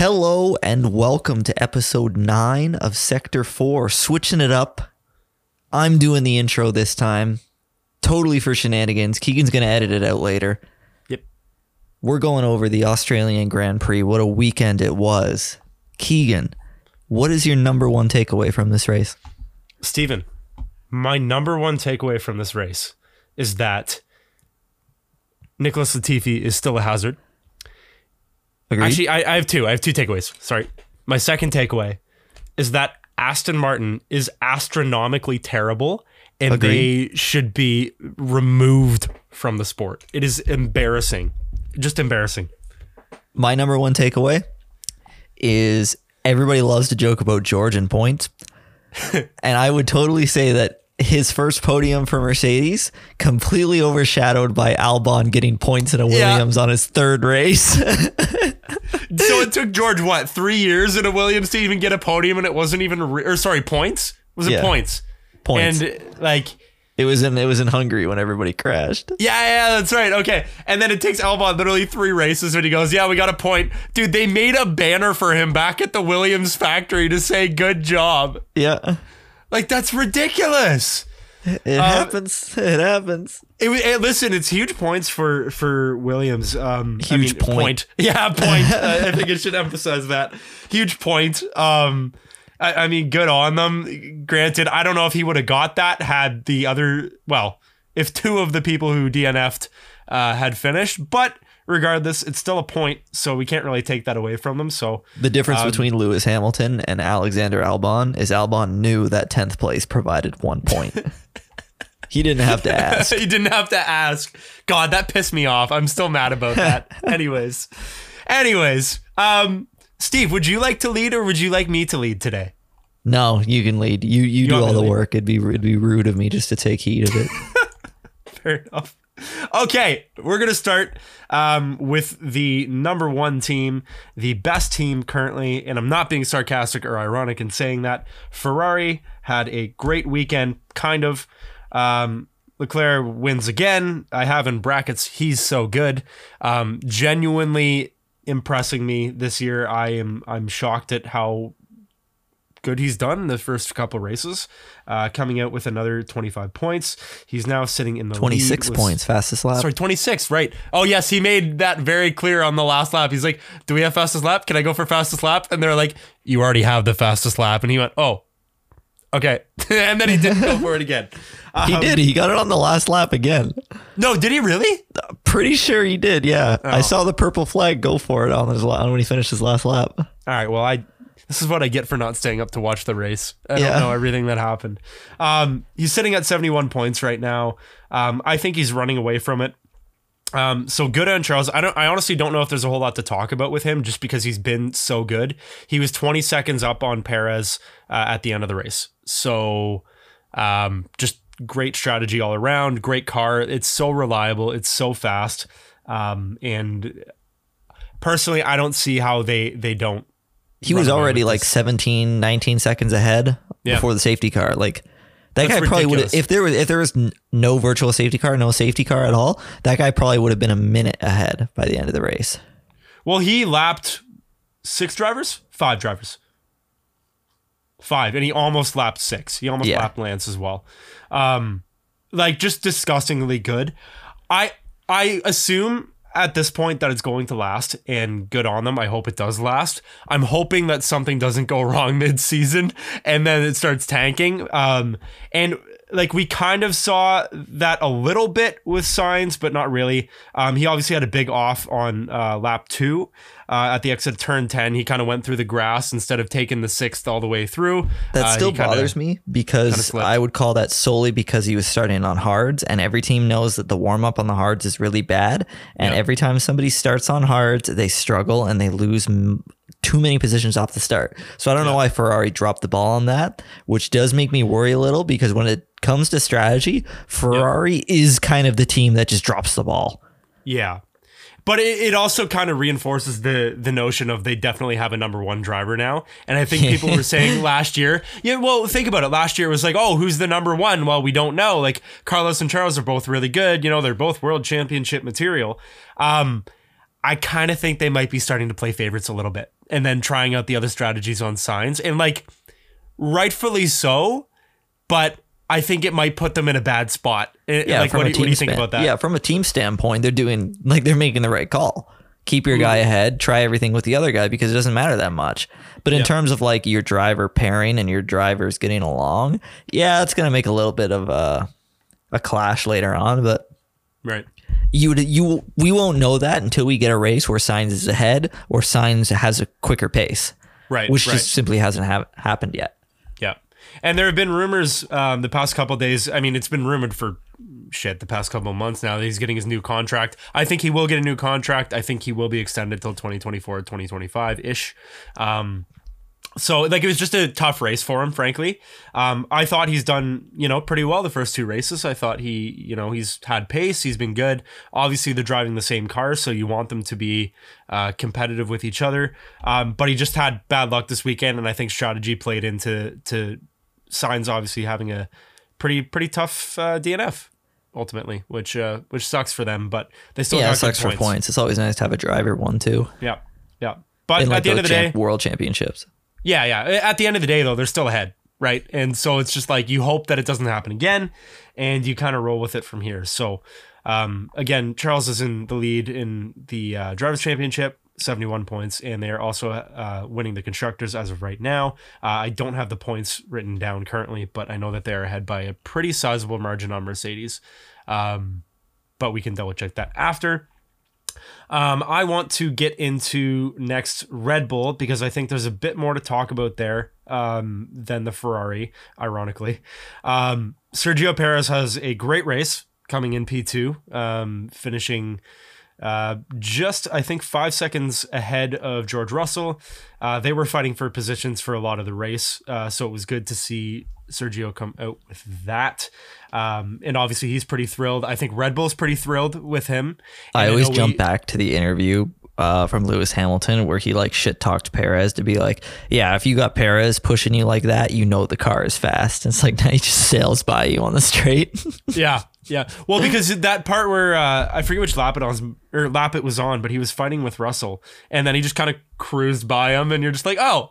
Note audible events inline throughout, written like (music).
Hello and welcome to episode 9 of Sector 4. Switching it up. I'm doing the intro this time. Totally for shenanigans. Keegan's going to edit it out later. Yep. We're going over the Australian Grand Prix. What a weekend it was. Keegan, what is your number one takeaway from this race? Steven, my number one takeaway from this race is that Nicholas Latifi is still a hazard. Agreed? Actually, I, I have two. I have two takeaways. Sorry. My second takeaway is that Aston Martin is astronomically terrible and Agreed. they should be removed from the sport. It is embarrassing. Just embarrassing. my number one takeaway is everybody loves to joke about George and points. (laughs) and I would totally say that his first podium for Mercedes completely overshadowed by Albon getting points in a Yeah. Williams on his third race. (laughs) So it took George what three years in a Williams to even get a podium, and it wasn't even re- or sorry points. Was it Yeah. points? points. And like it was in it was in Hungary when everybody crashed. yeah, yeah, that's right. Okay, and then it takes Albon literally three races, and he goes, "Yeah, we got a point, dude." They made a banner for him back at the Williams factory to say "Good job." Yeah. Like that's ridiculous. It happens. It happens. It, eh, listen, it's huge points for for Williams. Um, I Huge mean, point. (laughs) Yeah, point. uh, I think it should emphasize that huge point. Um, I, I mean, good on them. Granted, I don't know if he would have got that had the other. Well, if two of the people who DNF'd uh, had finished, but regardless, it's still a point, so we can't really take that away from them. So The difference Um, between Lewis Hamilton and Alexander Albon is Albon knew that 10th place provided one point. (laughs) he didn't have to ask. (laughs) you didn't have to ask. God, that pissed me off. I'm still mad about that. (laughs) anyways, anyways, um, Steve, would you like to lead or would you like me to lead today? No, you can lead. You you, do all the lead? work. It'd be it'd be rude of me just to take heed of it. Fair enough. Okay, we're gonna start um, with the number one team, the best team currently, and I'm not being sarcastic or ironic in saying that. Ferrari had a great weekend, kind of. Um, Leclerc wins again. I have in brackets. He's so good. Um, genuinely impressing me this year. I am. I'm shocked at how good he's done the first couple races, uh, coming out with another 25 points. He's now sitting in the Twenty lead six with- points, fastest lap. Sorry, 26, right. Oh, yes, he made that very clear on the last lap. He's like, Do we have fastest lap? Can I go for fastest lap? And they're like, You already have the fastest lap. And he went, Oh, okay. (laughs) and then he didn't go for it again. (laughs) he Um, did. He got it on the last lap again. No, did he really? Pretty sure he did. Yeah, Oh. I saw the purple flag go for it on his la- when he finished his last lap. All right. Well, I this is what I get for not staying up to watch the race. I Yeah. don't know everything that happened. Um, he's sitting at 71 points right now. Um, I think he's running away from it. Um, so good on Charles. I don't. I honestly don't know if there's a whole lot to talk about with him, just because he's been so good. He was 20 seconds up on Perez uh, at the end of the race. So, um, just great strategy all around. Great car. It's so reliable. It's so fast. Um, and personally, I don't see how they they don't He was already like this. 17, 19 seconds ahead Yeah. before the safety car. Like that That's guy probably would have if there was if there was no virtual safety car, no safety car at all. That guy probably would have been a minute ahead by the end of the race. Well, he lapped six drivers, five drivers, five, and he almost lapped six. He almost Yeah. lapped Lance as well. Um, like just disgustingly good. I I assume at this point that it's going to last, and good on them. I hope it does last. I'm hoping that something doesn't go (laughs) wrong mid season, and then it starts tanking. Um, and like we kind of saw that a little bit with Sainz, but not really. Um, he obviously had a big off on uh, lap two uh, at the exit of turn 10. He kind of went through the grass instead of taking the sixth all the way through. That Uh, still he kinda- bothers me because. I would call that solely because he was starting on hards, and every team knows that the warm up on the hards is really bad. And Yeah. every time somebody starts on hards, they struggle and they lose m- too many positions off the start. So I don't know why Ferrari dropped the ball on that, which does make me worry a little because when it comes to strategy, Ferrari is kind of the team that just drops the ball. Yeah. But it, it also kind of reinforces the the notion of they definitely have a number one driver now. And I think people were saying (laughs) last year, yeah, well, think about it. Last year it was like, oh, who's the number one? Well, we don't know. Like Carlos and Charles are both really good. You know, they're both world championship material. Um, I kind of think they might be starting to play favorites a little bit. And then trying out the other strategies on Sainz. And like rightfully so, but I think it might put them in a bad spot. Eh, Yeah, like from what a do, you- what team do you think span- about that? Yeah, from a team standpoint, they're doing like they're making the right call. Keep your guy ahead, try everything with the other guy because it doesn't matter that much. But in Yeah. terms of like your driver pairing and your drivers getting along, yeah, it's gonna make a little bit of a a clash later on. But Right. You you we won't know that until we get a race where Sainz is ahead or Sainz has a quicker pace, Right. which right. just simply hasn't ha- happened yet. Yeah. And there have been rumors um, the past couple days. I mean, it's been rumored for shit the past couple of months now that he's getting his new contract. I think he will get a new contract. I think he will be extended till 2024, 2025 ish. Um, so like it was just a tough race for him, frankly. Um, I thought he's done, you know, pretty well the first two races. I thought he, you know, he's had pace, he's been good. Obviously, they're driving the same car, so you want them to be uh, competitive with each other. Um, but he just had bad luck this weekend, and I think strategy played into to Sainz obviously having a pretty pretty tough uh, DNF ultimately, which uh, which sucks for them. But they still yeah, sucks good for points. It's always nice to have a driver one too. Yeah, yeah. But In like at the end of the day, world championships. Yeah, yeah. At the end of the day, though, they're still ahead, right? And so it's just like you hope that it doesn't happen again, and you kind of roll with it from here. So, um, again, Charles is in the lead in the uh, drivers' championship. 71 points, and they are also uh, winning the constructors as of right now. Uh, I don't have the points written down currently, but I know that they're ahead by a pretty sizable margin on Mercedes. Um, but we can double check that after. Um, I want to get into next Red Bull because I think there's a bit more to talk about there um, than the Ferrari, ironically. Um, Sergio Perez has a great race coming in P2, um, finishing uh, just, I think, five seconds ahead of George Russell. Uh, they were fighting for positions for a lot of the race, uh, so it was good to see Sergio come out with that. Um, and obviously, he's pretty thrilled. I think Red Bull's pretty thrilled with him. I always know jump we- back to the interview uh, from Lewis Hamilton where he like shit talked Perez to be like, yeah, if you got Perez pushing you like that, you know the car is fast. And (laughs) it's like now he just sails by you on the straight. (laughs) Yeah, yeah. Well, because that part where uh, I forget which lap it was or lap it was on, but he was fighting with Russell, and then he just kind of cruised by him, and you're just like, oh,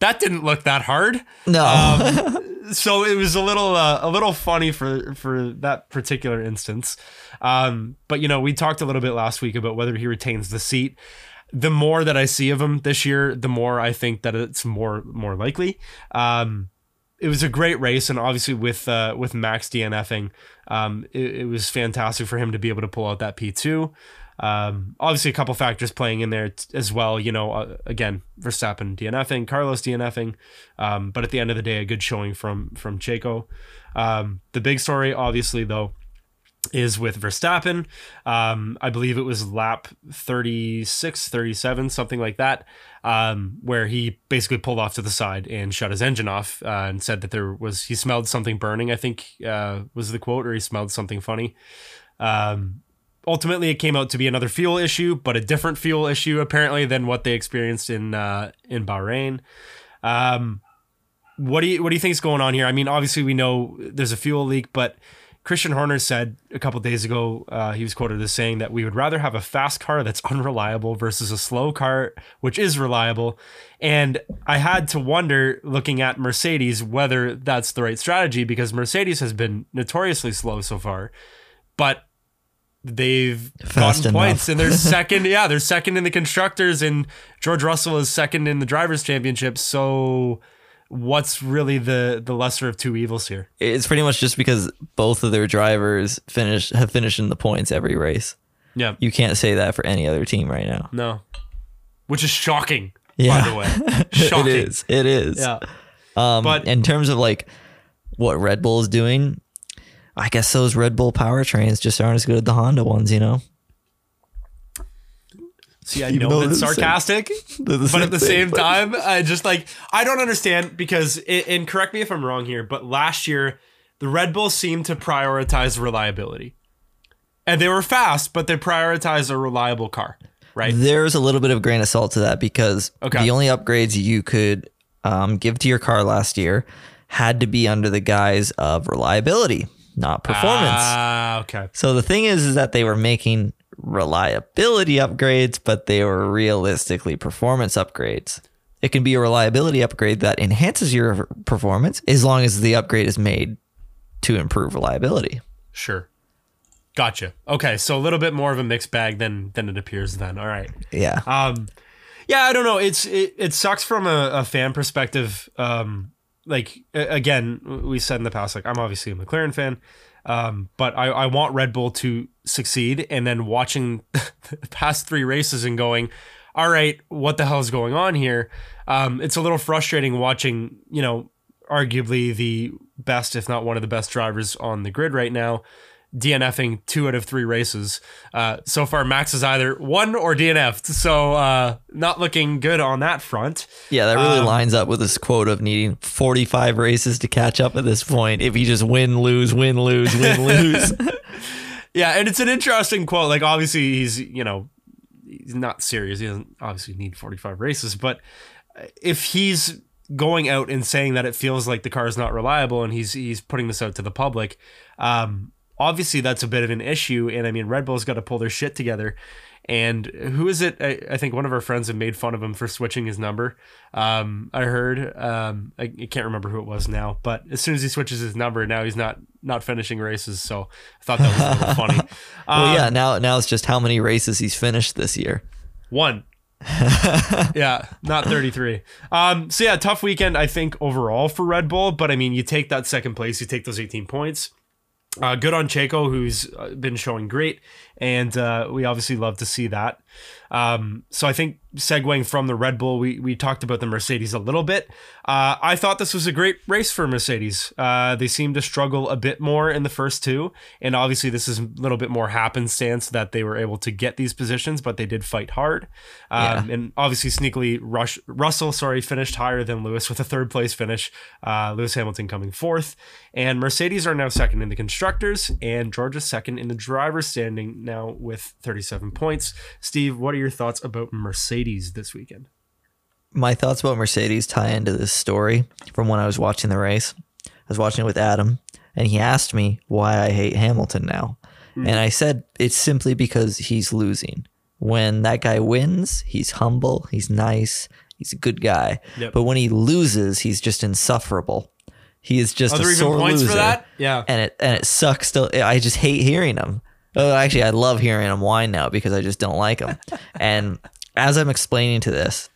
that didn't look that hard. no, Um, (laughs) so it was a little uh, a little funny for for that particular instance. Um, but you know, we talked a little bit last week about whether he retains the seat. The more that I see of him this year, the more I think that it's more more likely. Um, it was a great race, and obviously with uh, with Max DNFing, um, it, it was fantastic for him to be able to pull out that P two. Um, obviously, a couple factors playing in there t- as well. You know, uh, again, Verstappen DNFing, Carlos DNFing, um, but at the end of the day, a good showing from from Checo. Um, the big story, obviously, though, is with Verstappen. Um, I believe it was lap 36, 37, something like that, um, where he basically pulled off to the side and shut his engine off uh, and said that there was, he smelled something burning, I think uh, was the quote, or he smelled something funny. Um, ultimately, it came out to be another fuel issue, but a different fuel issue apparently than what they experienced in uh, in Bahrain. Um, what do you what do you think is going on here? I mean, obviously we know there's a fuel leak, but Christian Horner said a couple days ago uh, he was quoted as saying that we would rather have a fast car that's unreliable versus a slow car which is reliable. And I had to wonder, looking at Mercedes, whether that's the right strategy because Mercedes has been notoriously slow so far, but they've Fast gotten enough. points and they're (laughs) second. yeah, they're second in the constructors, and George Russell is second in the drivers' championship. So, what's really the the lesser of two evils here? it's pretty much just because both of their drivers finish have finished in the points every race. Yeah, You can't say that for any other team right now. no, which is shocking. Yeah. By the way, shocking. (laughs) it is. It is. Yeah, Um, But- but in terms of like what Red Bull is doing, I guess those Red Bull powertrains just aren't as good as the Honda ones. You know, see, I You know know it's they're same- sarcastic. (laughs) But at the same but- time, I just like I don't understand because it, and correct me if I'm wrong here, but last year the Red Bull seemed to prioritize reliability, and they were fast, but they prioritized a reliable car, right? there's a little bit of grain of salt to that because Okay. the only upgrades you could um, give to your car last year had to be under the guise of reliability, not performance. Ah, okay. So the thing is, is that they were making reliability upgrades, but they were realistically performance upgrades. It can be a reliability upgrade that enhances your performance as long as the upgrade is made to improve reliability. Sure. Gotcha. Okay, so a little bit more of a mixed bag than than it appears then. All right. Yeah. Um yeah, I don't know. It's it, it sucks from a, a fan perspective. Um like again, we said in the past, like I'm obviously a McLaren fan. Um, but I, I want Red Bull to succeed and then watching the (laughs) past three races and going, all right, what the hell is going on here? Um, it's a little frustrating watching, you know, arguably the best, if not one of the best drivers on the grid right now, DNFing two out of three races. Uh, so far, Max is either won or DNF'd. So uh, not looking good on that front. Yeah, that really Um, lines up with this quote of needing 45 races to catch up at this point. If you just win, lose, win, lose, win, (laughs) lose. Yeah, and it's an interesting quote. Like, obviously, he's you know, he's not serious. He doesn't obviously need forty five races, but if he's going out and saying that it feels like the car is not reliable, and he's he's putting this out to the public, um, obviously that's a bit of an issue. And I mean, Red Bull's got to pull their shit together. And who is it? I, I think one of our friends have made fun of him for switching his number. Um, I heard. Um, I, I can't remember who it was now, but as soon as he switches his number, now he's not not finishing races. So I thought that was a little funny. (laughs) well, Um, yeah, now now it's just how many races he's finished this year. One. (laughs) yeah, not 33. Um, so yeah, tough weekend, I think, overall for Red Bull. But I mean, you take that second place, you take those 18 points. Uh, good on Checo, who's been showing great, and uh, we obviously love to see that. Um, so I think segueing from the Red Bull, we we talked about the Mercedes a little bit. Uh, I thought this was a great race for Mercedes. Uh, they seemed to struggle a bit more in the first two, and obviously this is a little bit more happenstance that they were able to get these positions, but they did fight hard. Um, And obviously, sneakily, Rush, Russell, sorry, finished higher than Lewis with a third place finish. Uh, Lewis Hamilton coming fourth, and Mercedes are now second in the constructors, and Georgia second in the drivers' standing now with 37 points. Steve, what are your thoughts about Mercedes this weekend? My thoughts about Mercedes tie into this story from when I was watching the race. I was watching it with Adam, and he asked me why I hate Hamilton now. Hmm. And I said it's simply because he's losing. When that guy wins, he's humble, he's nice, he's a good guy. Yep. But when he loses, he's just insufferable. He is just Are a sore loser. for that? Yeah. and it and it sucks. Still, I just hate hearing him. Oh, actually, I love hearing him whine now because I just don't like him. (laughs) and as I'm explaining to this,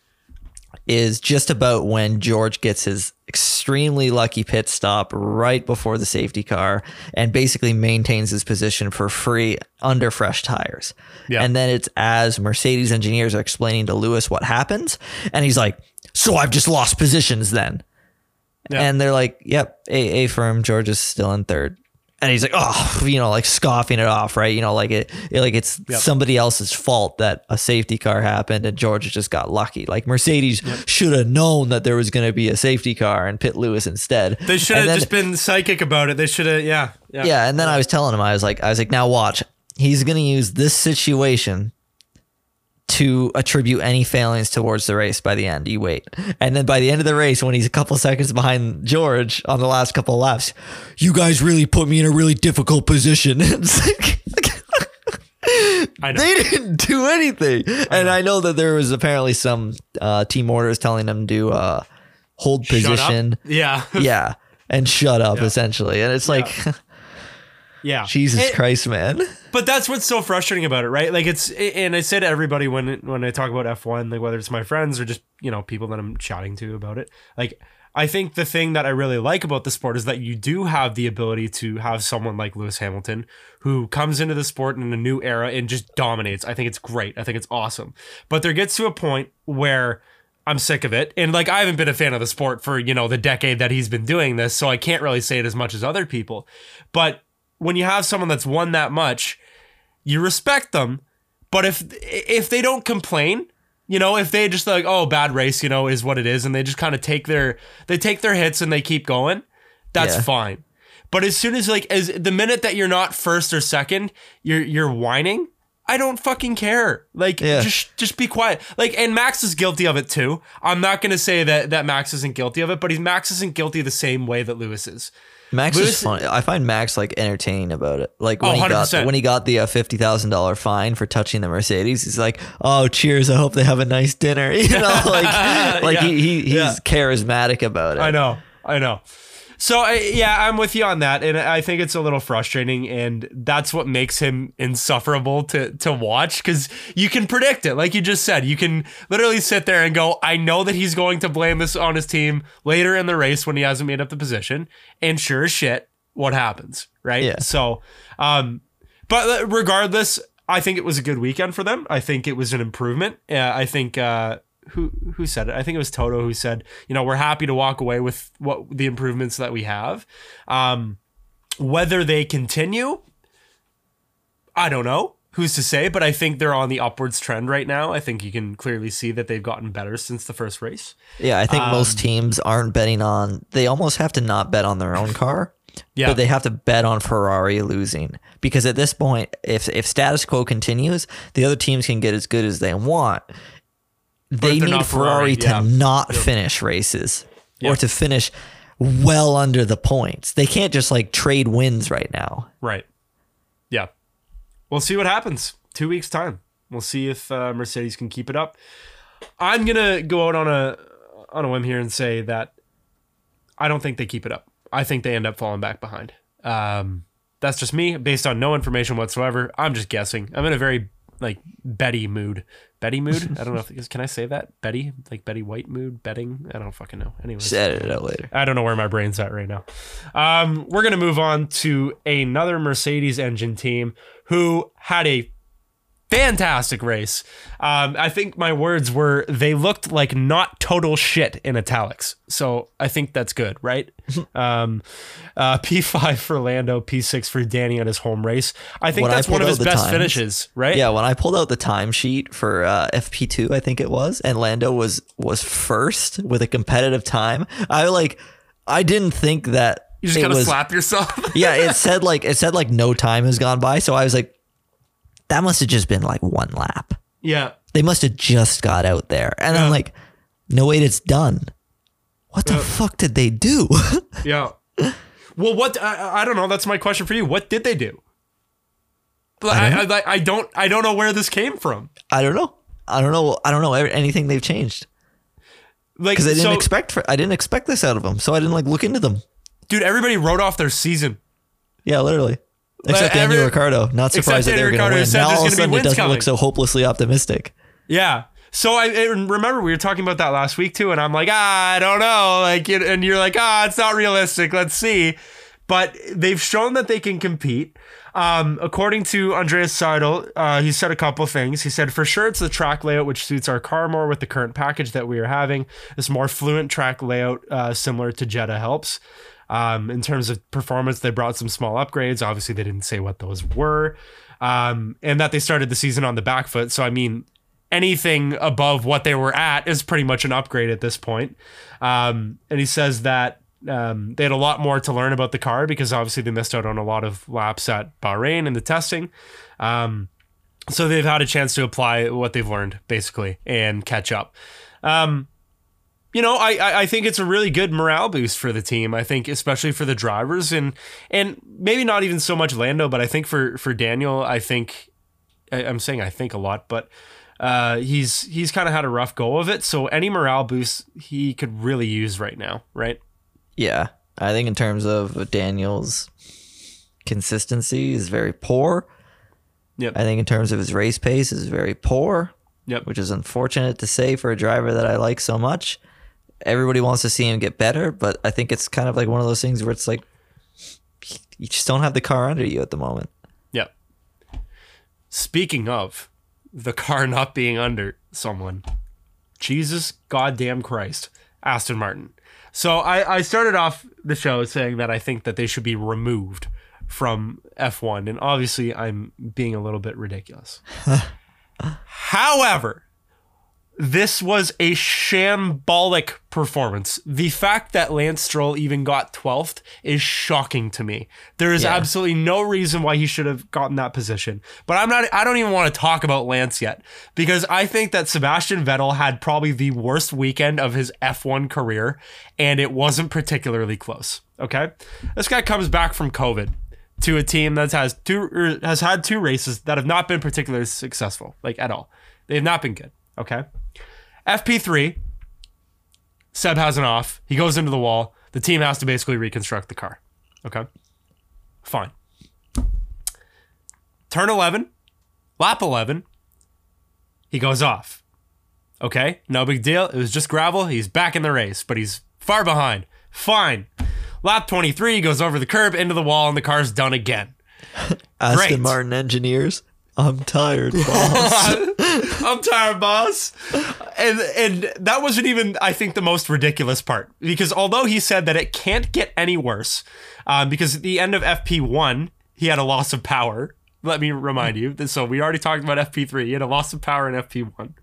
is just about when George gets his extremely lucky pit stop right before the safety car and basically maintains his position for free under fresh tires. Yeah. And then it's as Mercedes engineers are explaining to Lewis what happens, and he's like, "So I've just lost positions then." Yeah. And they're like, "Yep, A A firm. George is still in third. And he's like, "Oh, you know, like scoffing it off, right? You know, like it, it- like it's Yep. somebody else's fault that a safety car happened and George just got lucky. Like Mercedes should have known that there was going to be a safety car and pit Lewis instead. They should have just been psychic about it. They should have, yeah, yeah. yeah, and then I was telling him, I was like, I was like, now watch. He's gonna use this situation to attribute any failings towards the race by the end. You wait. And then by the end of the race, when he's a couple seconds behind George on the last couple of laps, you guys really put me in a really difficult position. (laughs) It's like- I they didn't do anything. And I know that there was apparently some uh, team orders telling them to uh, hold Shut up. position. Yeah. (laughs) Yeah. And shut up Yeah. essentially. And it's like yeah. (laughs) Jesus It- Christ, man. But that's what's so frustrating about it, right? Like it's, and I say to everybody when when I talk about F one, like whether it's my friends or just you know people that I'm chatting to about it, like I think the thing that I really like about the sport is that you do have the ability to have someone like Lewis Hamilton who comes into the sport in a new era and just dominates. I think it's great. I think it's awesome. But there gets to a point where I'm sick of it. And like I haven't been a fan of the sport for, you know, the decade that he's been doing this, so I can't really say it as much as other people. But when you have someone that's won that much, you respect them. But if if they don't complain, you know, if they just like, oh, bad race, you know, is what it is, and they just kind of take their they take their hits and they keep going, that's Yeah. fine. But as soon as like as the minute that you're not first or second, you're you're whining. I don't fucking care. Like Yeah. just just be quiet. Like and Max is guilty of it too. I'm not to say that that Max isn't guilty of it, but he's Max isn't guilty the same way that Lewis is. Max Lewis- is funny. I find Max like entertaining about it. Like when Oh, he got 100%. when he got the uh, fifty thousand dollar fine for touching the Mercedes, he's like, "Oh, cheers! I hope they have a nice dinner." (laughs) You know, like (laughs) like Yeah. he, he he's Yeah. charismatic about it. I know. I know. So I, yeah, I'm with you on that, and I think it's a little frustrating, and that's what makes him insufferable to to watch because you can predict it, like you just said. You can literally sit there and go, "I know that he's going to blame this on his team later in the race when he hasn't made up the position," and sure as shit, what happens, right? Yeah. So, um, but regardless, I think it was a good weekend for them. I think it was an improvement. Uh, I think uh, who who said it? I think it was Toto who said, you know, we're happy to walk away with what the improvements that we have. Um, whether they continue, I don't know. Who's to say? But I think they're on the upwards trend right now. I think you can clearly see that they've gotten better since the first race. Yeah, I think most Um, teams aren't betting on. They almost have to not bet on their own car. Yeah. But they have to bet on Ferrari losing because at this point, if if status quo continues, the other teams can get as good as they want. They need Ferrari, Ferrari, to yeah. not finish races or to finish well under the points. They can't just like trade wins right now. Right. Yeah. We'll see what happens. Two weeks time. We'll see if uh, Mercedes can keep it up. I'm gonna go out on a on a whim here and say that I don't think they keep it up. I think they end up falling back behind. Um, that's just me, based on no information whatsoever. I'm just guessing. I'm in a very like Betty mood. Betty mood. I don't know (laughs) if can I say that Betty like Betty White mood betting. I don't fucking know. Anyways, Just edit it out later. I don't know where my brain's at right now. Um, we're gonna move on to another Mercedes engine team who had a fantastic race. Um, I think my words were they looked like not total shit in italics. So I think that's good, right? (laughs) um, uh, P5 for Lando, P6 for Danny on his home race. I think When I that's one of his best times- finishes, right? Yeah, when I pulled out the timesheet for uh, FP2, I think it was, and Lando was was first with a competitive time. I like, I didn't think that You just gotta was. slap yourself. (laughs) yeah, it said like it said like no time has gone by, so I was like, that must have just been like one lap. yeah. They must have just got out there, and Yeah. I'm like, no wait, it's done. What the fuck did they do? (laughs) Yeah. Well, what I, I don't know. That's my question for you. What did they do? I, I, I, I don't I don't know where this came from. I don't know. I don't know. I don't know anything they've changed Like, because I didn't so, expect for, I didn't expect this out of them, so I didn't like look into them. dude, everybody wrote off their season. Yeah, literally. Except every- Daniel Ricciardo. Not surprised that they're going to win. Now all of a sudden it doesn't coming. look so hopelessly optimistic. Yeah. So I, I remember we were talking about that last week too, and I'm like, ah, I don't know, like, and you're like, ah, it's not realistic. Let's see. But they've shown that they can compete. Um, according to Andreas Seidl, uh, he said a couple of things. He said, for sure, it's the track layout which suits our car more with the current package that we are having. This more fluent track layout, uh, similar to Jeddah, helps. Um, in terms of performance, they brought some small upgrades. Obviously, they didn't say what those were. Um, and that they started the season on the back foot. So, I mean, anything above what they were at is pretty much an upgrade at this point. Um, and he says that um, they had a lot more to learn about the car because obviously they missed out on a lot of laps at Bahrain in the testing. Um, so they've had a chance to apply what they've learned basically and catch up. Um, you know, I, I think it's a really good morale boost for the team. I think especially for the drivers and and maybe not even so much Lando, but I think for for Daniel, I think I, I'm saying I think a lot, but uh, he's he's kind of had a rough go of it. So any morale boost he could really use right now, right? Yeah. I think in terms of Daniel's consistency is very poor. Yep. I think in terms of his race pace is very poor, Yep. which is unfortunate to say for a driver that I like so much. Everybody wants to see him get better, but I think it's kind of like one of those things where it's like you just don't have the car under you at the moment. Yeah. Speaking of the car not being under someone, Jesus goddamn Christ, Aston Martin. So I, I started off the show saying that I think that they should be removed from F1, and obviously I'm being a little bit ridiculous. (laughs) However, this was a shambolic performance. The fact that Lance Stroll even got 12th is shocking to me. There is Yeah. absolutely no reason why he should have gotten that position. But I'm not I don't even want to talk about Lance yet because I think that Sebastian Vettel had probably the worst weekend of his F1 career and it wasn't particularly close, okay? This guy comes back from COVID to a team that has two er, has had two races that have not been particularly successful, like at all. They have not been good. Okay. FP3, Seb has an off. He goes into the wall. The team has to basically reconstruct the car. Okay. Fine. Turn 11, lap 11, he goes off. Okay. No big deal. It was just gravel. He's back in the race, but he's far behind. Fine. Lap 23, he goes over the curb into the wall, and the car's done again. (laughs) Aston Martin engineers. I'm tired, boss. (laughs) I'm tired, boss. And and that wasn't even, I think, the most ridiculous part because although he said that it can't get any worse, um, because at the end of FP one he had a loss of power. Let me remind you. So we already talked about FP three. He had a loss of power in FP one,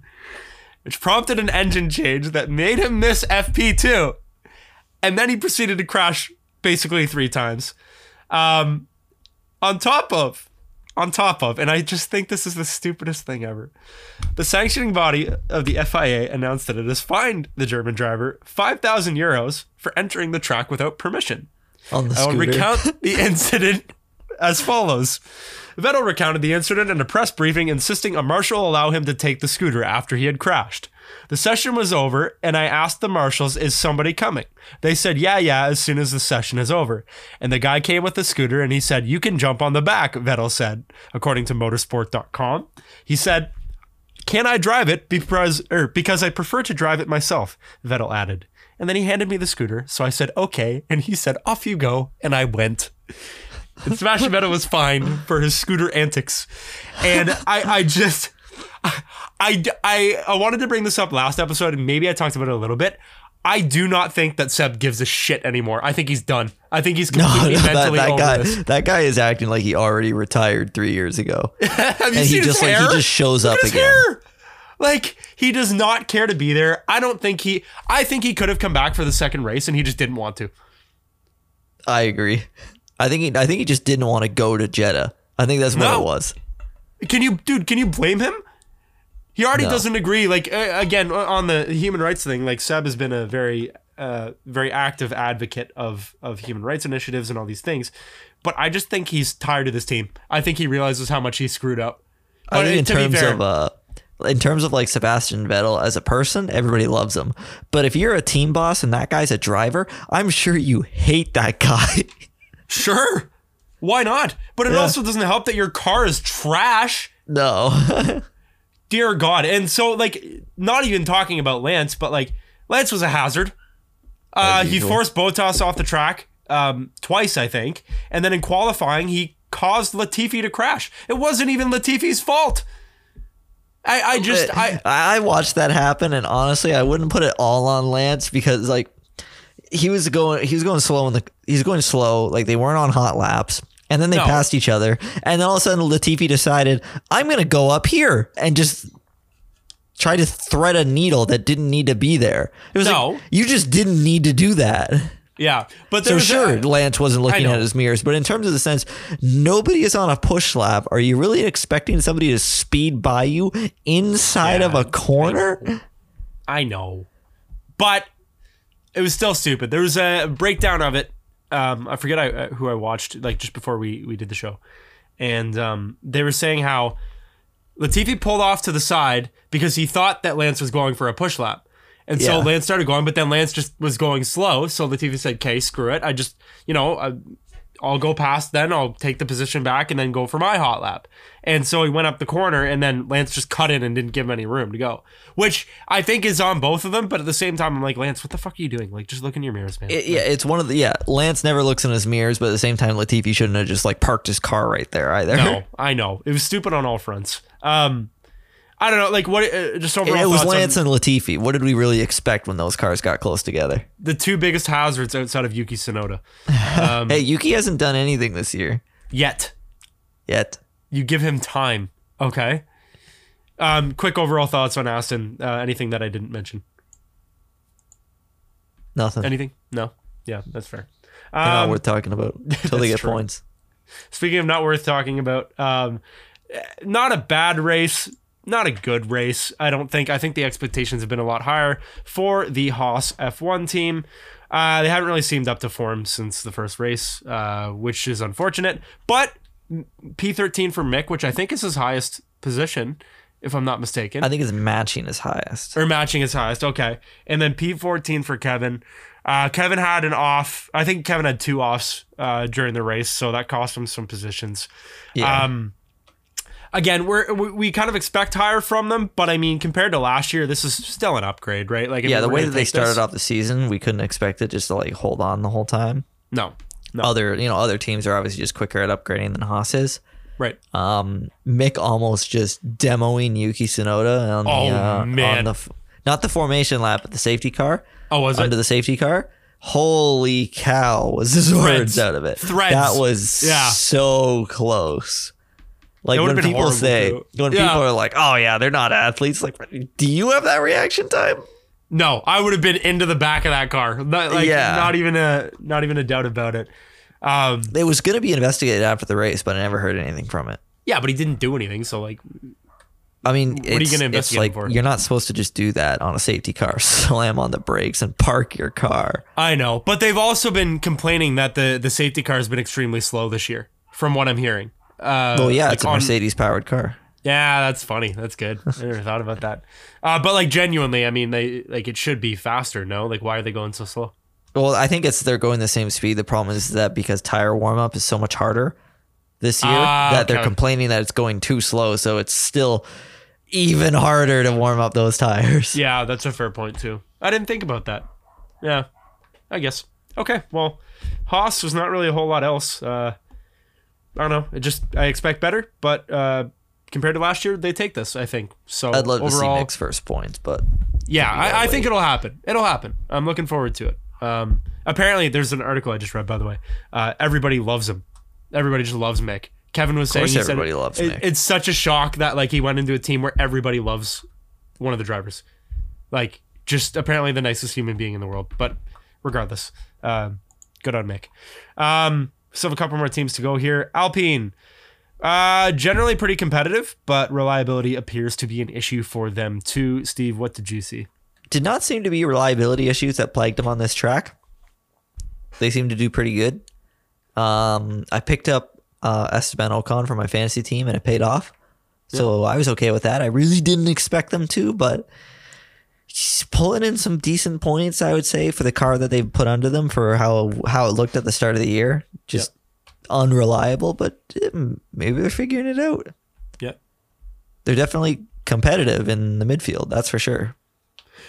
which prompted an engine change that made him miss FP two, and then he proceeded to crash basically three times. Um, on top of on top of, and I just think this is the stupidest thing ever. The sanctioning body of the FIA announced that it has fined the German driver 5,000 euros for entering the track without permission. On the I will recount (laughs) the incident as follows. Vettel recounted the incident in a press briefing, insisting a marshal allow him to take the scooter after he had crashed. The session was over, and I asked the marshals, Is somebody coming? They said, Yeah, yeah, as soon as the session is over. And the guy came with the scooter and he said, You can jump on the back, Vettel said, according to motorsport.com. He said, Can I drive it because, er, because I prefer to drive it myself? Vettel added. And then he handed me the scooter, so I said, Okay. And he said, Off you go. And I went. (laughs) And Sebastian Vettel was fined for his scooter antics. And I, I just, I, I, I wanted to bring this up last episode, and maybe I talked about it a little bit. I do not think that Seb gives a shit anymore. I think he's done. I think he's (laughs) No, completely that, mentally that over guy, this. that guy is acting like he already retired three years ago, (laughs) Have you and he seen just his like he just shows Look up again. hair. Like he does not care to be there. I don't think he. I think he could have come back for the second race, and he just didn't want to. I agree. I think he, I think he just didn't want to go to Jeddah. I think that's what No. it was. Can you, dude? Can you blame him? He already No. doesn't agree. Like uh, again on the human rights thing, like Seb has been a very, uh, very active advocate of of human rights initiatives and all these things. But I just think he's tired of this team. I think he realizes how much he screwed up. I But think in to be terms fair- of uh, in terms of like Sebastian Vettel as a person, everybody loves him. But if you're a team boss and that guy's a driver, I'm sure you hate that (laughs) guy. Sure, why not? But it Yeah. also doesn't help that your car is trash. no. (laughs) Dear God. And so, like, not even talking about Lance, but like, Lance was a hazard. Uh, he forced Bottas off the track um, twice, I think. And then in qualifying, he caused Latifi to crash. It wasn't even Latifi's fault. I, I just, (laughs) I, I watched that happen, and honestly, I wouldn't put it all on Lance because like he was going, he was going slow in the, he's going slow. Like they weren't on hot laps, and then they No. passed each other, and then all of a sudden Latifi decided I'm gonna go up here and just try to thread a needle that didn't need to be there. It was No. like you just didn't need to do that. yeah. But So sure, a- Lance wasn't looking at his mirrors, but in terms of the sense, nobody is on a push lap. Are you really expecting somebody to speed by you inside of a corner? I know, but it was still stupid. There was a breakdown of it. Um, I forget I, uh, who I watched like just before we we did the show, and um, they were saying how Latifi pulled off to the side because he thought that Lance was going for a push lap. And so Yeah. Lance started going, but then Lance just was going slow. So Latifi said, "Okay, screw it. I just, you know, I, I'll go past. Then I'll take the position back and then go for my hot lap." And so he went up the corner, and then Lance just cut in and didn't give him any room to go, which I think is on both of them. But at the same time, I'm like, Lance, what the fuck are you doing? Like, just look in your mirrors, man. It- yeah, it's one of the yeah. Lance never looks in his mirrors, but at the same time, Latifi shouldn't have just like parked his car right there either. no, (laughs) I know it was stupid on all fronts. Um, I don't know, like what? Uh, just overall, it was thoughts on- Lance and Latifi. What did we really expect when those cars got close together? the two biggest hazards outside of Yuki Tsunoda. (laughs) Um, Hey, Yuki hasn't done anything this year yet. yet. You give him time, okay? Um, quick overall thoughts on Aston. Uh, anything that I didn't mention? Nothing. Anything? No. Yeah, that's fair. They're not Um, worth talking about (laughs) until they get true. points. Speaking of not worth talking about, um, not a bad race, not a good race. I don't think. I think the expectations have been a lot higher for the Haas F1 team. Uh, they haven't really seemed up to form since the first race, uh, which is unfortunate. But P13 for Mick, which I think is his highest position, if I'm not mistaken I think it's matching his highest. or matching his highest. Okay, and then P14 for Kevin. Uh, Kevin had an off. I think Kevin had two offs uh, during the race, so that cost him some positions. Yeah. Um, again, we're we, we kind of expect higher from them, but I mean, compared to last year, this is still an upgrade, right? Like, I yeah, mean, the way that they started this- off the season, we couldn't expect it just to like hold on the whole time. No, no, Other, you know, other teams are obviously just quicker at upgrading than Haas is. right. Um, Mick almost just demoing Yuki Tsunoda on the, Oh, uh, man. on the not the formation lap, but the safety car Oh, was it? under the safety car. Holy cow! Was his (laughs) words out of it? Threads. That was Yeah. so close. Like when people say, too. when Yeah. people are like, "Oh yeah, they're not athletes," like, do you have that reaction time? No, I would have been into the back of that car. Not, like, Yeah. not even a not even a doubt about it. Um, It was going to be investigated after the race, but I never heard anything from it. yeah, but he didn't do anything, so like, I mean, What are you gonna it's investigate like for? you're not supposed to just do that on a safety car. (laughs) Slam on the brakes and park your car. I know, but they've also been complaining that the the safety car has been extremely slow this year, from what I'm hearing. Uh, Well, yeah, like it's a on- Mercedes powered car. Yeah, that's funny. That's good. I never thought about that. Uh, but like genuinely, I mean, they like it should be faster. No, like why are they going so slow? Well, I think it's they're going the same speed. The problem is that because tire warm up is so much harder this year Ah, that they're okay. complaining that it's going too slow. So it's still even harder to warm up those tires. Yeah, that's a fair point too. I didn't think about that. Yeah, I guess. Okay, well, Haas was not really a whole lot else. Uh, I don't know. It just I expect better, but uh, compared to last year, they take this. I think so. I'd love overall, to see Mick's first points, but Yeah, I, I think it'll happen. It'll happen. I'm looking forward to it. Um, apparently, there's an article I just read, by the way. Uh, everybody loves him. Everybody just loves Mick. Kevin was saying he said everybody loves it- Mick. It's such a shock that like he went into a team where everybody loves one of the drivers. Like, just apparently the nicest human being in the world. But regardless, um, good on Mick. Um, still have a couple more teams to go here. Alpine. Uh, generally pretty competitive, but reliability appears to be an issue for them too. Steve, what did you see? did not seem to be reliability issues that plagued them on this track. They seem to do pretty good. Um, I picked up uh, Esteban Ocon for my fantasy team, and it paid off. So I was okay with that. I really didn't expect them to, but he's pulling in some decent points, I would say, for the car that they've put under them for how how it looked at the start of the year. Just unreliable, but eh, maybe they're figuring it out. Yeah. They're definitely competitive in the midfield, that's for sure.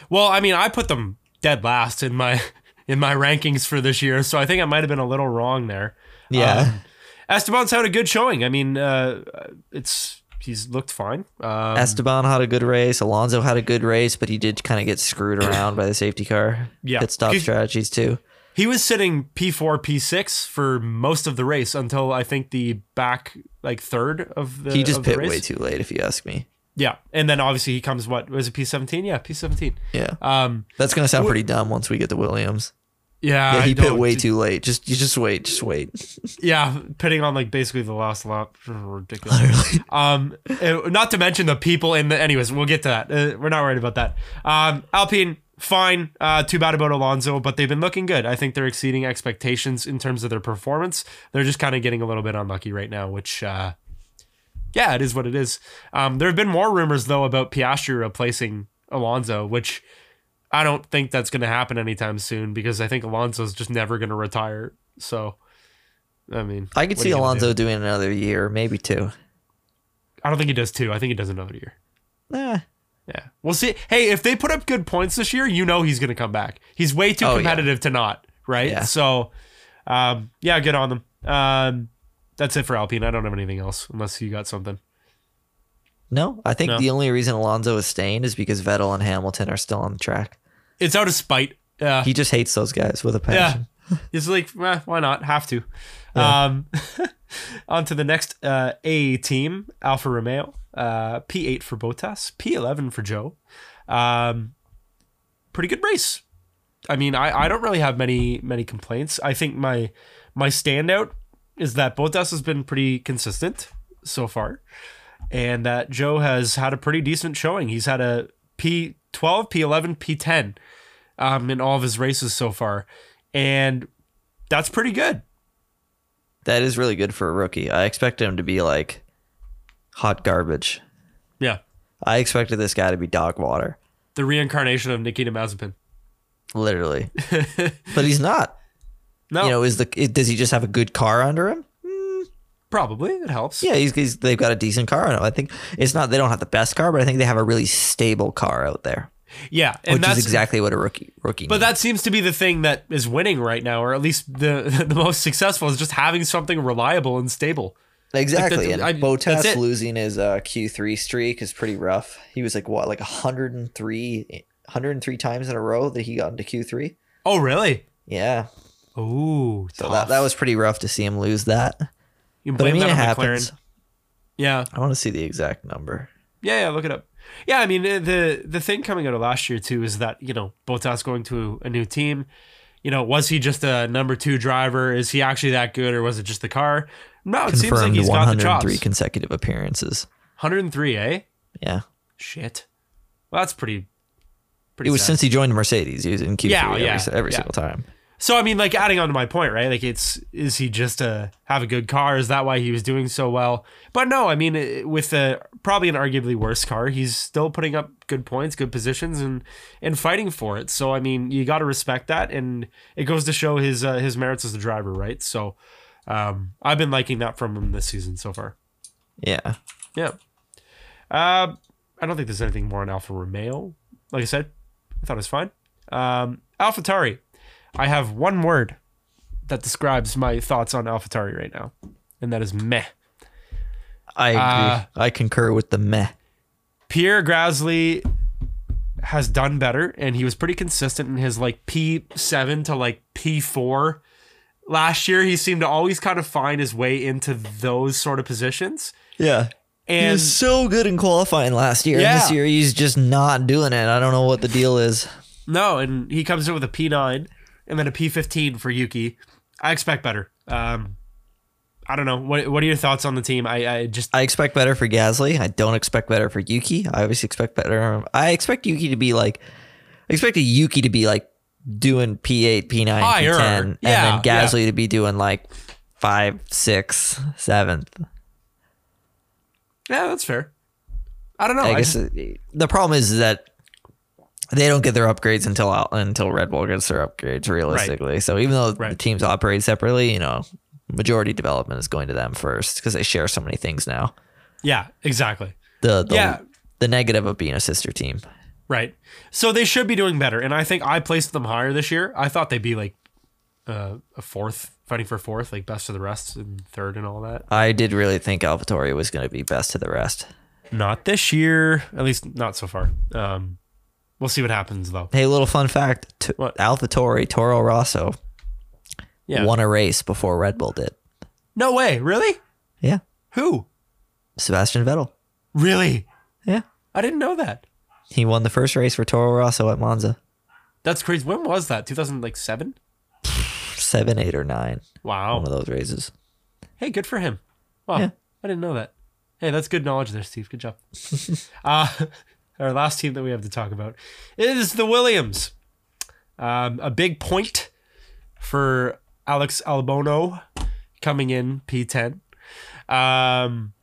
Well, I mean, I put them dead last in my (laughs) in my rankings for this year, so I think I might have been a little wrong there. Yeah. Um, Esteban's had a good showing. I mean, uh, it's he's looked fine. Um, Esteban had a good race. Alonso had a good race, but he did kind of get screwed around by the safety car. Yeah. Pit stop strategies too. He was sitting P4, P6 for most of the race until I think the back like third of the He just pit way too late, if you ask me. Yeah, and then obviously he comes. What was it? P17? Yeah, P17. Yeah. Um, That's gonna sound pretty dumb once we get to Williams. yeah, Yeah, I he pit don't- way too late. Just you just wait, just wait. (laughs) Yeah, pitting on like basically the last lap. (laughs) Ridiculous. Literally. Um, uh, not to mention the people in the. Anyways, we'll get to that. Uh, we're not worried about that. Um, Alpine, fine. Uh, too bad about Alonso, but they've been looking good. I think they're exceeding expectations in terms of their performance. They're just kind of getting a little bit unlucky right now, which, uh, yeah, it is what it is. Um, there have been more rumors though about Piastri replacing Alonso, which I don't think that's going to happen anytime soon because I think Alonso's just never going to retire. So, I mean, I could see Alonso do? doing another year, maybe two. I don't think he does two. I think he does another year. Eh. We'll see. Hey, if they put up good points this year, you know he's going to come back. He's way too Oh, yeah. competitive to not, right? Yeah. So, um, yeah, get on them. Um, that's it for Alpine. I don't have anything else unless you got something. no, I think No. the only reason Alonso is staying is because Vettel and Hamilton are still on the track. It's out of spite. Yeah. He just hates those guys with a passion. yeah. (laughs) He's like, eh, why not? Have to. Yeah. Um, (laughs) on to the next uh, A team, Alfa Romeo. Uh, P8 for Bottas, P11 for Zhou. Um, pretty good race. I mean, I, I don't really have many many complaints. I think my my standout is that Bottas has been pretty consistent so far, and that Zhou has had a pretty decent showing. He's had a P12, P11, P10 um, in all of his races so far, and that's pretty good. That is really good for a rookie. I expect him to be like hot garbage. Yeah, I expected this guy to be dog water, the reincarnation of Nikita Mazepin. literally. (laughs) but he's not. No, You know, is the does he just have a good car under him? Hmm, probably it helps. Yeah, he's, he's they've got a decent car. I think it's not they don't have the best car, but I think they have a really stable car out there, yeah, and which that's is exactly what a rookie rookie. But needs. that seems to be the thing that is winning right now, or at least the (laughs) the most successful is just having something reliable and stable. Exactly. that- and I- Bottas that's losing his uh, Q3 streak is pretty rough. He was like what, like 103, 103 times in a row that he got into Q3. Oh, really? Yeah, Ooh, so that, that was pretty rough to see him lose that. You But I blame mean, it that on happens. McLaren. Yeah, I want to see the exact number. yeah, yeah. Look it up. Yeah, I mean the the thing coming out of last year too is that you know Bottas going to a new team. You know, was he just a number two driver? Is he actually that good, or was it just the car? No, it seems like he's got the chops. 103 consecutive appearances. 103, eh? Yeah, Shit. Well, that's pretty. Pretty. it was sad. since he joined Mercedes. He was in Q3 Yeah, every, yeah, every yeah. single time. So I mean, like adding on to my point, right? Like, it's is he just a have a good car? Is that why he was doing so well? But no, I mean, with a probably an arguably worse car, he's still putting up good points, good positions, and and fighting for it. So I mean, you got to respect that, and it goes to show his uh, his merits as a driver, right? So um, I've been liking that from him this season so far. Yeah. Yeah. Uh, I don't think there's anything more on Alfa Romeo. Like I said, I thought it was fine. Um, AlphaTauri. I have one word that describes my thoughts on AlphaTauri right now, and that is meh. I agree. Uh, I concur with the meh. Pierre Gasly has done better, and he was pretty consistent in his like P7 to like P4. Last year, he seemed to always kind of find his way into those sort of positions. Yeah. he And was so good in qualifying last year. And this year he's just not doing it. I don't know what the deal is. No, and he comes in with a P9 and then a P15 for Yuki. I expect better. Um, I don't know. What What are your thoughts on the team? I, I just I expect better for Gasly. I don't expect better for Yuki. I always expect better. I expect Yuki to be like, I expect a Yuki to be like doing P8, P9, Higher. P10, Yeah, and then Gasly to be doing like five, six, seventh. yeah, that's fair. I don't know. I I guess just- the problem is that they don't get their upgrades until out until Red Bull gets their upgrades realistically. So even though the teams operate separately, you know, majority development is going to them first because they share so many things now. yeah, exactly. The, the Yeah. the negative of being a sister team. Right. So they should be doing better, and I think I placed them higher this year. I thought they'd be like uh, a fourth, fighting for fourth, like best of the rest, and third, and all that. I did really think AlphaTauri was going to be best to the rest. Not this year, at least not so far. Um, we'll see what happens though. Hey, little fun fact: T- What? AlphaTauri Toro Rosso Yeah. won a race before Red Bull did. No way. Really? Yeah, Who? Sebastian Vettel. Really? Yeah, I didn't know that. He won the first race for Toro Rosso at Monza. That's crazy. When was that? 2007? Seven, eight, or nine. Wow. One of those races. Hey, good for him. Wow. Yeah. I didn't know that. Hey, that's good knowledge there, Steve. Good job. (laughs) uh, (laughs) our last team that we have to talk about is the Williams. Um, a big point for Alex Albono coming in P10. Um,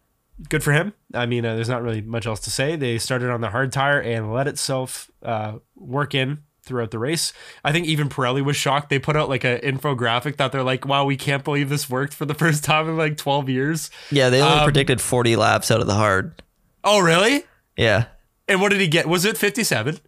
good for him. I mean, uh, there's not really much else to say. They started on the hard tire and let itself uh, work in throughout the race. I think even Pirelli was shocked. They put out like an infographic that they're like, "Wow, we can't believe this worked for the (laughs) first time in like 12 years." Yeah, they only Um, predicted 40 laps out of the hard. Oh, really? Yeah, And what did he get? Was it 57?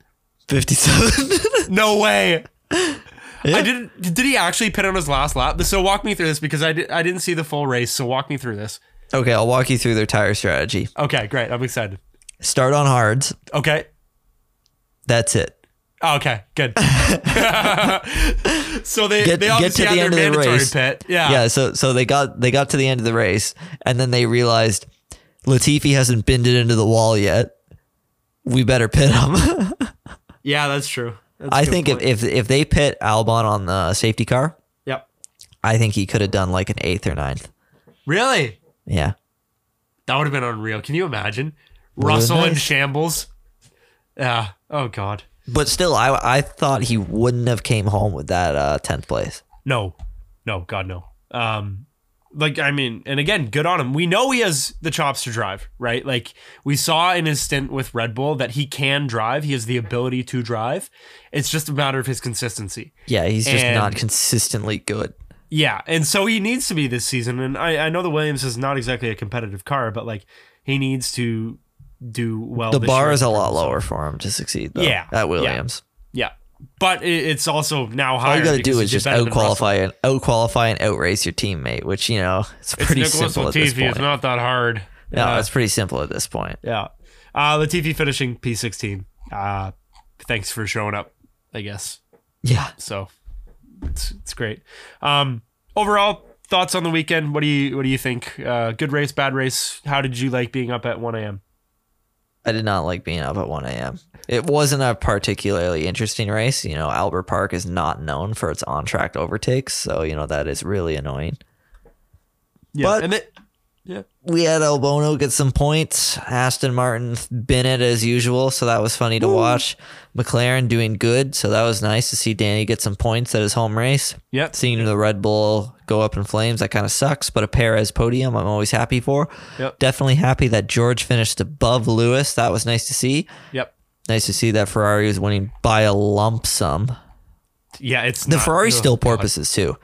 57. (laughs) No way. Yeah. I didn't. Did he actually pit on his last lap? So walk me through this because I, did, I didn't see the full race. So walk me through this. Okay, I'll walk you through their tire strategy. Okay, great. I'm excited. Start on hards. Okay. That's it. Oh, okay, good. (laughs) so they Get- they get to the end of the race. pit. Yeah. Yeah, so so they got they got to the end of the race and then they realized Latifi hasn't binned it into the wall yet. We better pit him. (laughs) Yeah, that's true. That's I think if, if if they pit Albon on the safety car, Yep. I think he could have done like an eighth or ninth. Really? Yeah. That would have been unreal. Can you imagine? Russell been in shambles. Yeah. Oh God. But still, I I thought he wouldn't have came home with that uh, tenth place. No. No, God no. Um like I mean, and again, good on him. We know he has the chops to drive, right? Like we saw in his stint with Red Bull that he can drive. He has the ability to drive. It's just a matter of his consistency. Yeah, he's just And- not consistently good. Yeah, and so he needs to be this season. And I, I know the Williams is not exactly a competitive car, but like he needs to do well. The bar is a lot lower for him to succeed, though. Yeah, at. Williams. Yeah, but it, it's also now higher. All you got to do is just out qualify and out qualify and outrace your teammate, which you know it's It's pretty Nicholas simple at this point. It's not that hard. no, Yeah. it's pretty simple at this point. Yeah. Uh, Latifi finishing P16. Uh, thanks for showing up, I guess. Yeah, So it's it's great. Um, overall thoughts on the weekend. What do you what do you think? Uh, good race, bad race. How did you like being up at 1 a.m.? I did not like being up at 1 a.m. It wasn't a particularly interesting race. You know, Albert Park is not known for its on track overtakes, so you know that is really annoying. Yeah, But- and it, yeah, we had El Bono get some points. Aston Martin Bennett as usual, so that was funny to watch. McLaren doing good, so that was nice to see Danny get some points at his home race. yep, Seeing the Red Bull go up in flames, that kind of sucks, but a Perez podium, I'm always happy for. Yep. Definitely happy that George finished above Lewis. That was nice to see. yep. Nice to see that Ferrari was winning by a lump sum. Yeah, it's The not- Ferrari still porpoises too.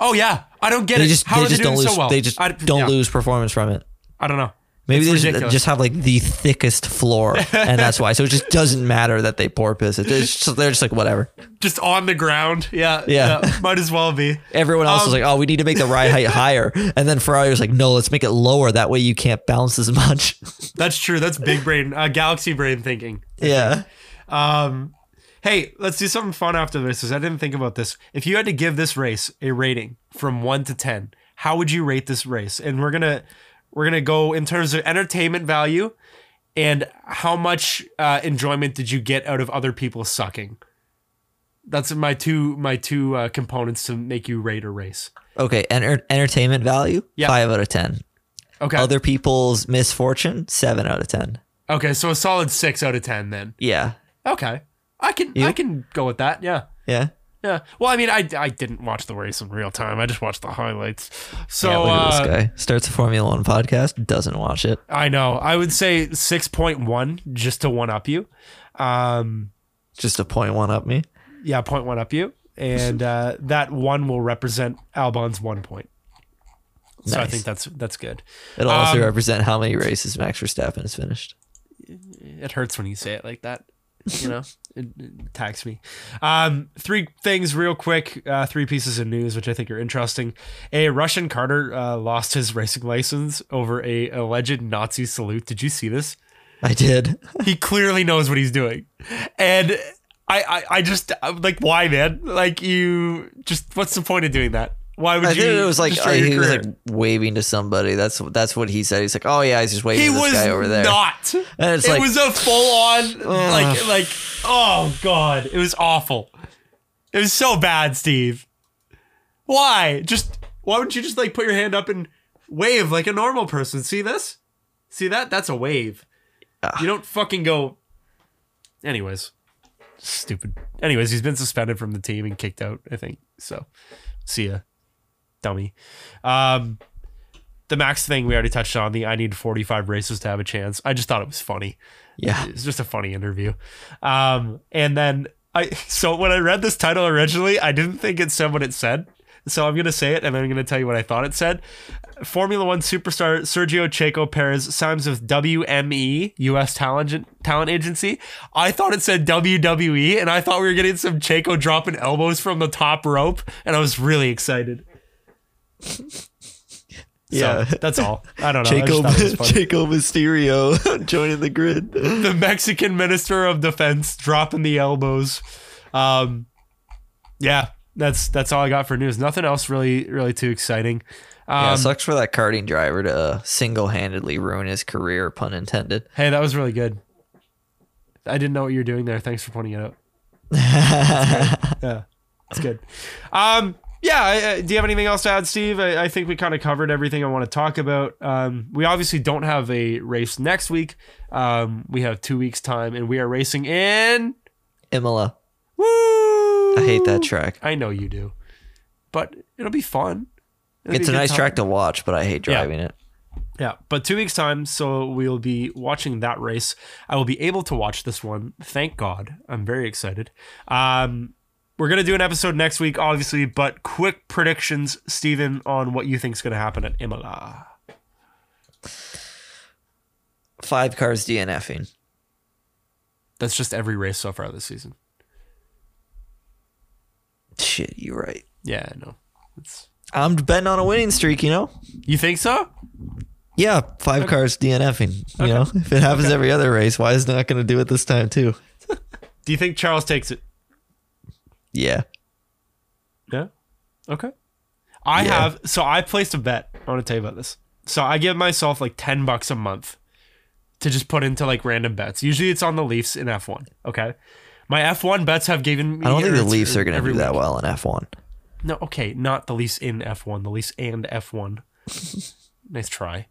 Oh yeah, I don't get They it. just How they are just they don't doing lose. so well? They just I, don't yeah, lose performance from it. I don't know. Maybe It's they just, just have like the thickest floor, (laughs) and that's why. So it just doesn't matter that they porpoise it. It's just, they're just like whatever. just on the ground. Yeah, Yeah. might as well be. Everyone else was Um, like, "Oh, we need to make the ride height (laughs) higher," and then Ferrari was like, "No, let's make it lower. That way you can't bounce as much." That's true. That's big brain, uh, galaxy brain thinking. yeah, Um, hey, let's do something fun after this. Because I didn't think about this. If you had to give this race a rating from one to ten, how would you rate this race? And we're gonna we're gonna go in terms of entertainment value and how much uh, enjoyment did you get out of other people sucking. That's my two my two uh, components to make you rate a race. okay. Enter- entertainment value, Yeah. five out of ten. Okay. Other people's misfortune, seven out of ten. okay, so a solid six out of ten then. Yeah, Okay, I can You? I can go with that. Yeah. yeah. Yeah. Well, I mean, I, I didn't watch the race in real time. I just watched the highlights. So yeah look at uh, this guy. Starts a Formula One podcast, doesn't watch it. I know. I would say six point one just to one up you. Um, Just a point one up me. yeah, point one up you, and uh, that one will represent Albon's one point. So I think that's that's good. It'll also Um, represent how many races Max Verstappen has finished. It hurts when you say it like that. (laughs) You know, it, it attacks me. Um, three things real quick. Uh, three pieces of news which I think are interesting. A Russian karter uh, lost his racing license over a alleged Nazi salute. Did you see this? I did. (laughs) he clearly knows what he's doing and I, I i just I'm like why man like you just what's the point of doing that why would I you think it was like uh, he was like waving to somebody. That's that's what he said. He's like, "Oh yeah, he's just waving he to this was guy over there." not. And it's it like- was a full on like like oh god. It was awful. It was so bad steve. Why? Just why wouldn't you just like put your hand up and wave like a normal person? See this? See that? That's a wave. You don't fucking go anyways. Stupid. Anyways he's been suspended from the team and kicked out i think. So see ya dummy um the max thing we already touched on the i need 45 races to have a chance i just thought it was funny Yeah, it's just a funny interview. Um, and then I (laughs) so when I read this title originally, I didn't think it said what it said. So I'm gonna say it, and then I'm gonna tell you what I thought it said. Formula One superstar Sergio Checo Perez signs with WME U.S. Talent Talent Agency. I thought it said WWE, and I thought we were getting some Checo dropping elbows from the top rope, and I was really excited. (laughs) yeah. So, that's all. I don't know. Jacob thought it was funny. Jacob Mysterio (laughs) joining the grid. the Mexican Minister of Defense dropping the elbows. Um, yeah, that's that's all I got for news. Nothing else really really too exciting. yeah, Um, sucks for that karting driver to single-handedly ruin his career, pun intended. hey, that was really good. I didn't know what you were doing there. Thanks for pointing it out. (laughs) Yeah, it's good. Um, yeah. Do you have anything else to add, Steve? I, I think we kind of covered everything I want to talk about. Um, we obviously don't have a race next week. Um, we have two weeks time, and we are racing in. Imola. Woo! I hate that track. I know you do, but it'll be fun. It'll be It's a nice time. track to watch, but I hate Yeah. driving it. Yeah, but two weeks time, so we'll be watching that race. I will be able to watch this one. Thank God, I'm very excited. Um, we're gonna do an episode next week, obviously, but quick predictions, Steven, on what you think's gonna happen at Imola. Five cars DNFing. That's just every race so far this season. Shit, you're right. Yeah, I know. It's, I'm betting on a winning streak, you know? you think so? Yeah, five cars DNFing. You know, if it happens every other race, why is it not going to do it this time too? (laughs) Do you think Charles takes it? Yeah. Yeah. Okay. I Yeah. have so I placed a bet. I want to tell you about this. So I give myself like ten bucks a month to just put into like random bets. Usually it's on the Leafs in F one. Okay. My F one bets have given me. I don't think the Leafs are going to do that week. well in F1. No, okay, not the Leafs in F one. The Leafs and F one. (laughs) nice try.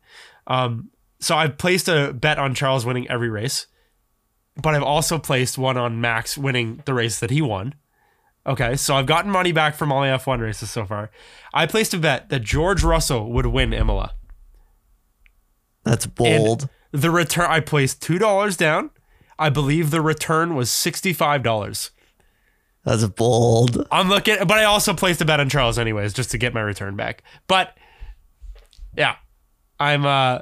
Um, so I've placed a bet on Charles winning every race, but I've also placed one on Max winning the race that he won. Okay, so I've gotten money back from all my F1 races so far. I placed a bet that George Russell would win Imola. That's bold. The return, I placed $2 down. I believe the return was $65. That's bold. I'm looking, but I also placed a bet on Charles anyways, just to get my return back. But yeah, I'm, uh,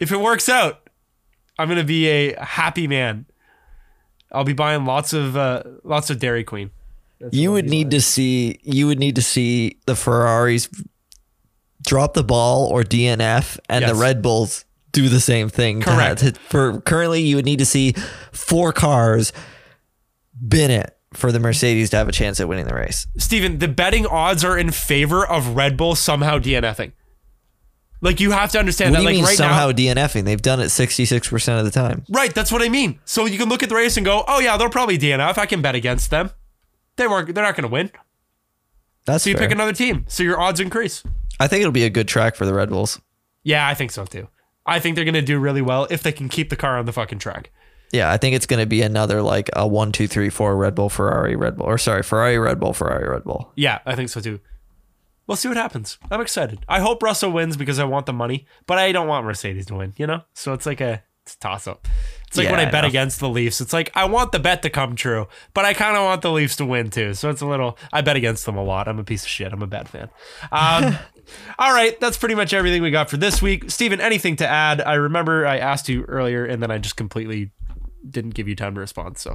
if it works out, I'm going to be a happy man. I'll be buying lots of, uh, lots of Dairy Queen. You would need to see you would need to see the Ferraris drop the ball or DNF and Yes. the Red Bulls do the same thing. Correct. have- to- for currently you would need to see four cars bin it for the Mercedes to have a chance at winning the race. Steven, the betting odds are in favor of Red Bull somehow DNFing. Like you have to understand What that do you like mean right somehow now DNFing? They've done it 66% of the time. Right, that's what I mean. So you can look at the race and go, "Oh yeah, they'll probably DNF. I can bet against them. They weren't they're not going to win." That's So you fair. pick another team. So your odds increase. I think it'll be a good track for the Red Bulls. Yeah, I think so too. I think they're going to do really well if they can keep the car on the fucking track. Yeah, I think it's going to be another like a one, two, three, four Red Bull, Ferrari, Red Bull, or sorry, Ferrari, Red Bull, Ferrari, Red Bull. Yeah, I think so too. We'll see what happens. I'm excited. I hope Russell wins because I want the money, but I don't want Mercedes to win, you know? So it's like a, it's toss up. It's like Yeah, when I, I bet know. against the Leafs. It's like I want the bet to come true, but I kind of want the Leafs to win too. So it's a little, I bet against them a lot. I'm a piece of shit. I'm a bad fan. Um, (laughs) all right, that's pretty much everything we got for this week. Steven, anything to add? I remember I asked you earlier and then I just completely didn't give you time to respond. So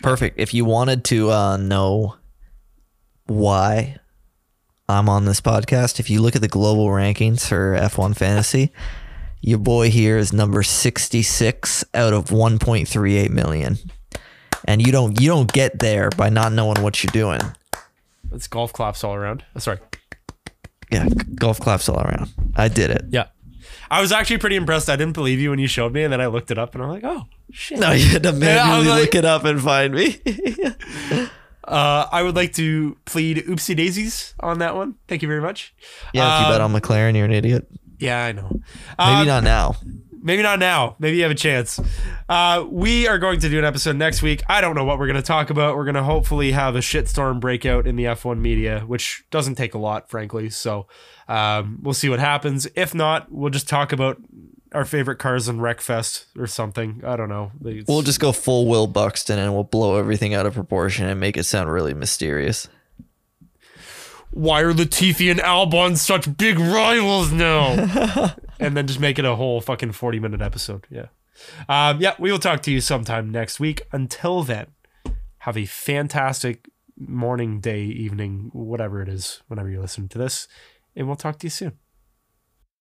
Perfect. If you wanted to uh, know why I'm on this podcast, if you look at the global rankings for F1 Fantasy, your boy here is number 66 out of 1.38 million. And you don't you don't get there by not knowing what you're doing. it's golf claps all around. Oh, sorry. Yeah, golf claps all around. I did it. Yeah. I was actually pretty impressed. I didn't believe you when you showed me, and then I looked it up and I'm like, oh, shit. No, you had to (laughs) Yeah, manually like- look it up and find me. (laughs) Uh, I would like to plead oopsie daisies on that one. Thank you very much. yeah, if you bet Um, on McLaren, you're an idiot. Yeah, I know. Maybe Uh, not now. Maybe not now. Maybe you have a chance. Uh, we are going to do an episode next week. I don't know what we're going to talk about. We're going to hopefully have a shitstorm breakout in the F1 media, which doesn't take a lot, frankly. So um, we'll see what happens. If not, we'll just talk about our favorite cars in Wreckfest or something. I don't know. It's- We'll just go full Will Buxton and we'll blow everything out of proportion and make it sound really mysterious. Why are Latifi and Albon such big rivals now? (laughs) and then just make it a whole fucking 40 minute episode. Yeah. Um, yeah, we will talk to you sometime next week. Until then, have a fantastic morning, day, evening, whatever it is, whenever you listen to this. And we'll talk to you soon.